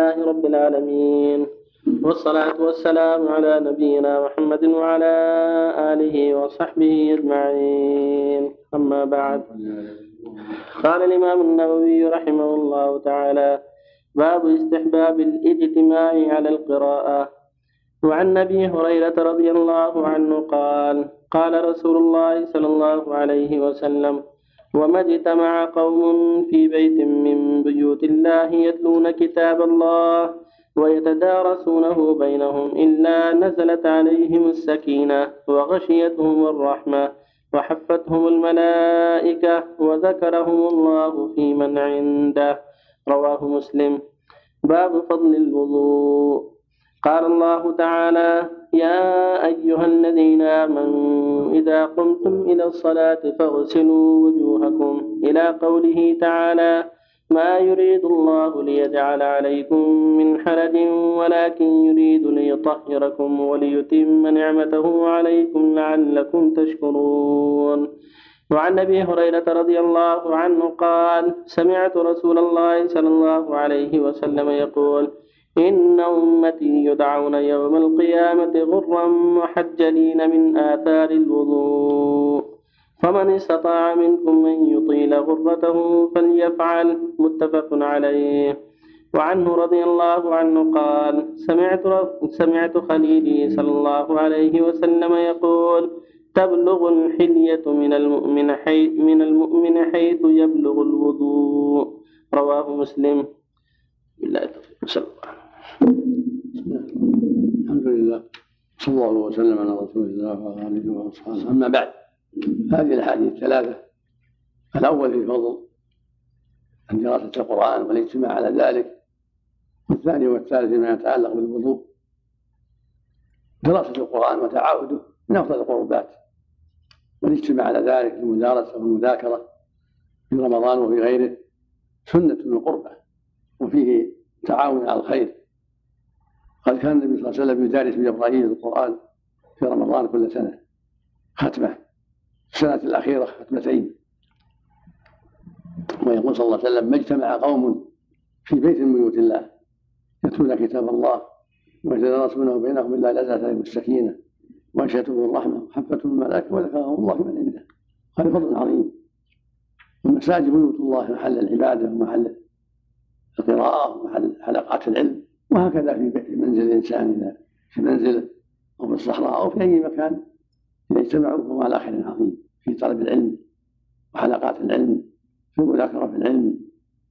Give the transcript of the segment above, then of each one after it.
لله رب العالمين. والصلاة والسلام على نبينا محمد وعلى آله وصحبه أجمعين. أما بعد. قال الإمام النووي رحمه الله تعالى باب استحباب الاجتماع على القراءة. وعن أبي هريرة رضي الله عنه قال قال رسول الله صلى الله عليه وسلم وما اجتمع قوم في بيت من بيوت الله يتلون كتاب الله ويتدارسونه بينهم إلا نزلت عليهم السكينة وغشيتهم الرحمة وحفتهم الملائكة وذكرهم الله في من عنده. رواه مسلم. باب فضل الوضوء. قال الله تعالى يا أيها الذين آمنوا إذا قمتم إلى الصلاة فاغسلوا وجوهكم إلى قوله تعالى ما يريد الله ليجعل عليكم من حرج ولكن يريد ليطهركم وليتم نعمته عليكم لعلكم تشكرون وعن أبي هريرة رضي الله عنه قال سمعت رسول الله صلى الله عليه وسلم يقول إن أمتي يدعون يوم القيامة غرا محجلين من آثار الوضوء. فمن استطاع منكم من يطيل غرته فليفعل متفق عليه. وعنه رضي الله عنه قال سمعت سمعت خليلي صلى الله عليه وسلم يقول تبلغ الحلية من المؤمن حيث من المؤمن حيث يبلغ الوضوء. رواه مسلم. بالله صلى الله. الحمد لله. صلى الله وسلم على رسول الله وعلى آله وأصحابه. أما بعد هذه الأحاديث الثلاثة. الأول في فضل عن دراسة القرآن والاجتماع على ذلك والثاني والثالث فيما يتعلق بالوضوء. دراسة القرآن وتعاهده من أفضل القربات. والاجتماع على ذلك في المدارسة والمذاكرة في رمضان وفي غيره سنة من قربة. وفيه تعاون على الخير. قد كان النبي صلى الله عليه وسلم يدارس بجبرائيل القرآن في رمضان كل سنة. ختمة. السنة الأخيرة ختمتين. ويقول صلى الله عليه وسلم ما اجتمع قوم في بيت من بيوت الله يتلون كتاب الله ويتدارسونه بينهم إلا نزلت عليهم السكينة وأنشأتهم الرحمة وحفتهم الملائكة وذكرهم الله من عنده. هذا فضل عظيم. والمساجد بيوت الله محل العبادة ومحل القراءة ومحل حلقات العلم وهكذا في منزل الإنسان إذا في منزله أو في الصحراء أو في أي مكان إذا اجتمعوا فهو على خير عظيم في طلب العلم وحلقات العلم في المذاكرة في العلم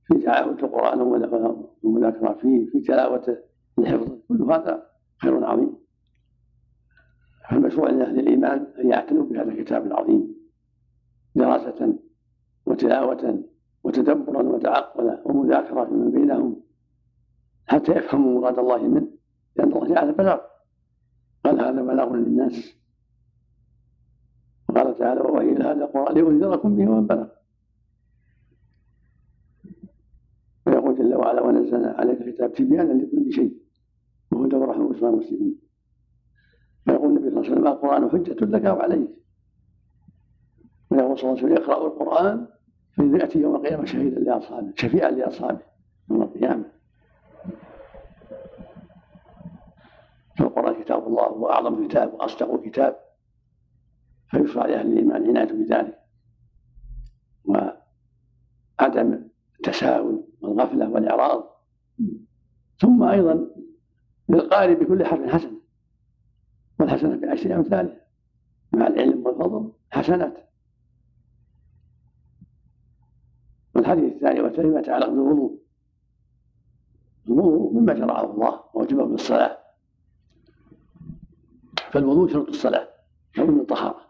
في تعاهد القرآن والمذاكرة فيه في تلاوته لحفظه كل هذا خير عظيم. فالمشروع لأهل الإيمان أن يعتنوا بهذا الكتاب العظيم دراسة وتلاوة وتدبرا وتعقلا ومذاكرة فيما بينهم حتى يفهموا مراد الله منه لأن الله تعالى بلغ. قال هذا بلاغ للناس. وقال تعالى ووحي هذا القرآن لينذركم به ومن بلغ. ويقول جل وعلا ونزلنا عليك الكتاب تبيانا لكل شيء وهدى ورحمة وبشرى المسلمين. ويقول النبي صلى الله عليه وسلم القرآن حجة لك وعليك. ويقول صلى الله عليه وسلم اقرأوا القرآن فإذا يأتي يوم القيامة شهيدا لأصحابه شفيعا لأصحابه يوم القيامة. فالقرآن كتاب الله هو أعظم كتاب وأصدق كتاب. فيشرع لأهل الإيمان العناية بذلك. وعدم التساهل والغفلة والإعراض. ثم أيضا للقارئ بكل حرف حسنة. والحسنة بعشر أمثالها. مع العلم والفضل حسنات. والحديث الثاني والثاني ما يتعلق بالوضوء الوضوء مما شرعه الله ووجبه بالصلاة فالوضوء شرط الصلاة لابد من طهارة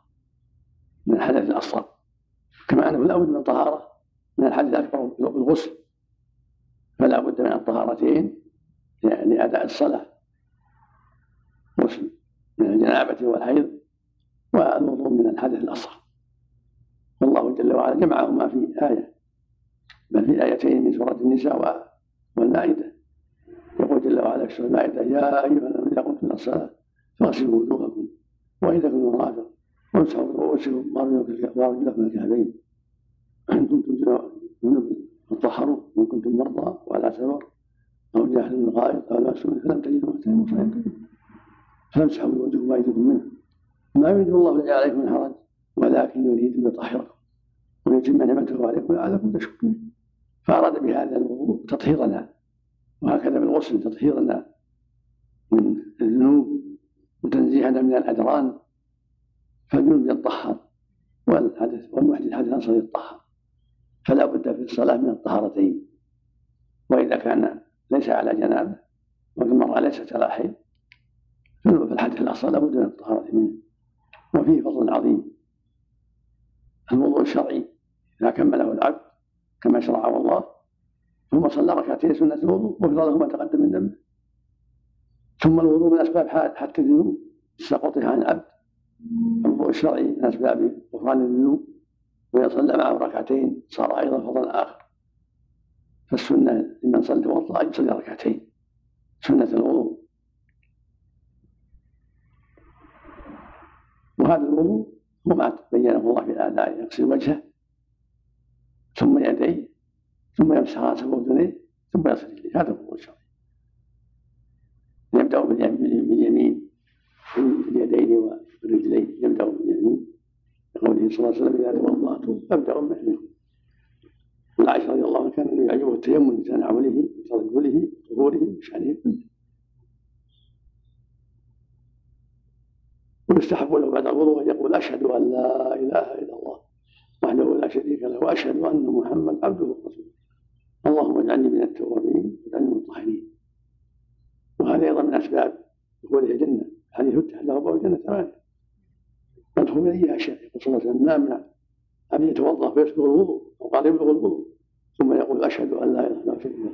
من الحدث الأصغر. كما أنه لا بد من طهارة من الحدث الأكبر بالغسل. فلا بد من الطهارتين لأداء الصلاة. غسل من الجنابة والحيض والوضوء من الحدث الأصغر. والله جل وعلا جمعهما في آية. بل في آيتين من سورة النساء والمائدة. يقول جل وعلا في سورة المائدة يا أيها الذين قمتم إلى الصلاة فاغسلوا وجوهكم وإذا كنتم مرافق وامسحوا برؤوسكم وأرجلكم الكعبين إن كنتم تطهروا إن كنتم مرضى وعلى سفر أو جاهل من غائط أو لمس فلم تجدوا ماء تيمموا فامسحوا بوجهكم وأيديكم منه. ما يريد الله ليجعل عليكم من حرج ولكن يريد أن يطهركم ويتم نعمته عليكم لعلكم تشكرون. فأراد بهذا الوضوء تطهيرنا وهكذا بالغسل تطهيرنا. من الذنوب وتنزيهنا من الأدران فالجنوب يطهر والحدث والمحدث حدث أصغر يطهر فلا بد في الصلاة من الطهارتين. وإذا كان ليس على جنابه والمرأة ليست على حيض فالحدث الأصغر لابد من الطهارة منه. وفيه فضل عظيم. الوضوء الشرعي إذا كمله العبد كما شرعه الله. ثم صلى ركعتين سنة الوضوء غفر له ما تقدم من ذنبه. ثم الوضوء من أسباب حتى الذنوب سقطها عن العبد. الوضوء الشرعي من أسباب غفران الذنوب. وإذا صلى معه ركعتين صار أيضا فضلا آخر. فالسنة لمن صلى توضأ أن يصلي ركعتين. سنة الوضوء. وهذا الوضوء هو ما بينه الله في الآلاء يغسل وجهه. ثم يديه ثم يمسح رأسه واذنيه ثم يصل إليه. هذا هو الشرع. يبدأ باليمين في اليدين والرجلين. يبدأ باليمين لقوله صلى الله عليه وسلم إذا توضاتم فابدأوا باليمين عن عائشة رضي الله عنها كان يعجبه التيمم بتناوله وترجله وظهوره بشانه كله ويستحب له بعد الوضوء أن يقول أشهد أن لا إله إلا الله. وحده لا شريك له وأشهد أن محمد عبده ورسوله. اللهم اجعلني من التوابين واجعلني من المطهرين وهذا أيضا من أسباب دخوله الجنة. الحديث يفتح له ابواب الجنة ثمانيه يدخل من اي اشياء يقول صلى الله عليه وسلم ما من أن يتوضأ فيسبغ الوضوء أو قال يبلغ الوضوء؟ ثم يقول أشهد أن لا إله إلا الله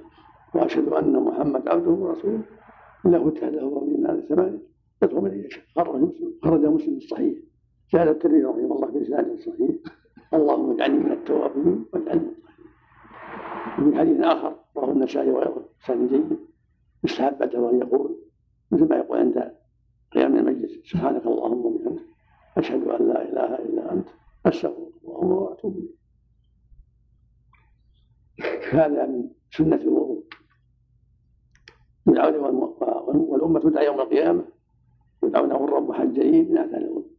وأشهد أن محمد عبده ورسوله. الا فتح له ابواب الجنة ثمانيه يدخل من اي شيء خرج مسلم خرج مسلم الصحيح. جاء الترمذي رحمه الله في اسناده صحيح. اللهم اجعلني من التوابين واجعلني وفي حديث اخر رواه النسائي وغيره سند جيد يستحب ان يقول مثل ما يقول عند قيام المجلس. سبحانك اللهم وبحمدك أشهد أن لا إله إلا أنت أستغفرك اللهم وأتوب إليك. هذا من سنة الوضوء. والأمة تدعى يوم القيامة يدعون غرا محجلين من أثار الوضوء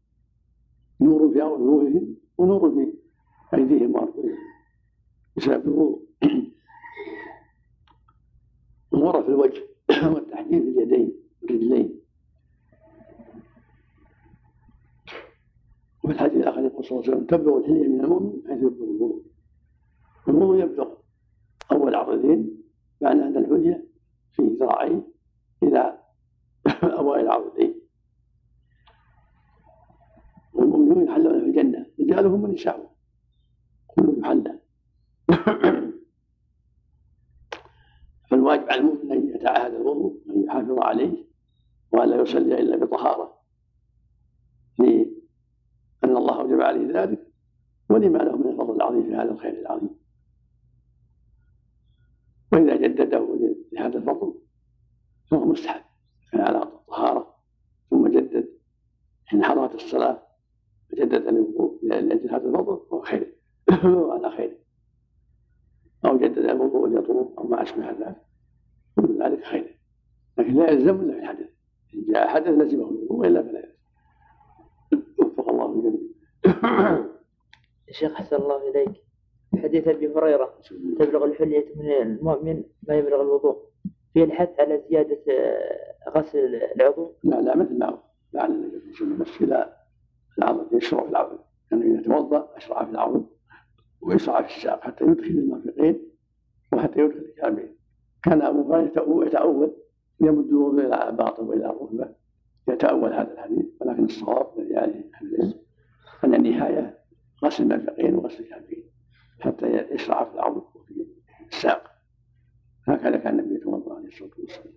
نور في وجوههم ونور في أيديهم وأرجلهم الوضوء الغرة في الوجه والتحجيل في اليدين والرجلين وفي الحديث الآخر يقول صلى الله عليه وسلم تبلغ الحلية من المؤمن حيث يبلغ الوضوء الوضوء يبلغ أول عضدين معنى أن الحلية في ذراعيه إلى أوائل العضدين والمؤمنون يحلون في الجنة رجالهم ونساؤهم كلهم يحلى فالواجب على المؤمن أن يتعاهد الوضوء وأن يحافظ عليه وأن لا يصلي إلا بطهارة. لأن الله أوجب عليه ذلك ولما له من الفضل العظيم في هذا الخير العظيم. وإذا جدده لهذا الفضل فهو مستحب. كان على طهارة ثم جدد. حين حضرت الصلاة فجدد الوضوء لأجل هذا الفضل فهو خير على خير أو جدد الوضوء ليطوف أو ما أشبه ذلك كل ذلك خير لكن لا يلزم إلا في الحدث إن جاء حدث لزمه الوضوء وإلا فلا يلزم وفق الله الجميع شيخ أحسن الله إليك حديث أبي هريرة تبلغ الحلية من المؤمن ما يبلغ الوضوء في الحث على زيادة آه، غسل العضو لا لا مثل ما معنى النبي صلى الله عليه وسلم العضد يشرع في العضد كان يعني توضأ أشرع في العضد ويسعى في الساق حتى يدخل المرفقين وحتى يدخل الكعبين كان أبو هريرة يتأول يمد الوضوء إلى باطن وإلى الركبة يتأول هذا الحديث ولكن الصواب الذي عليه أهل العلم أن النهاية غسل المرفقين وغسل الكعبين حتى يشرع في العضد وفي الساق هكذا كان النبي الله عليه وسلم.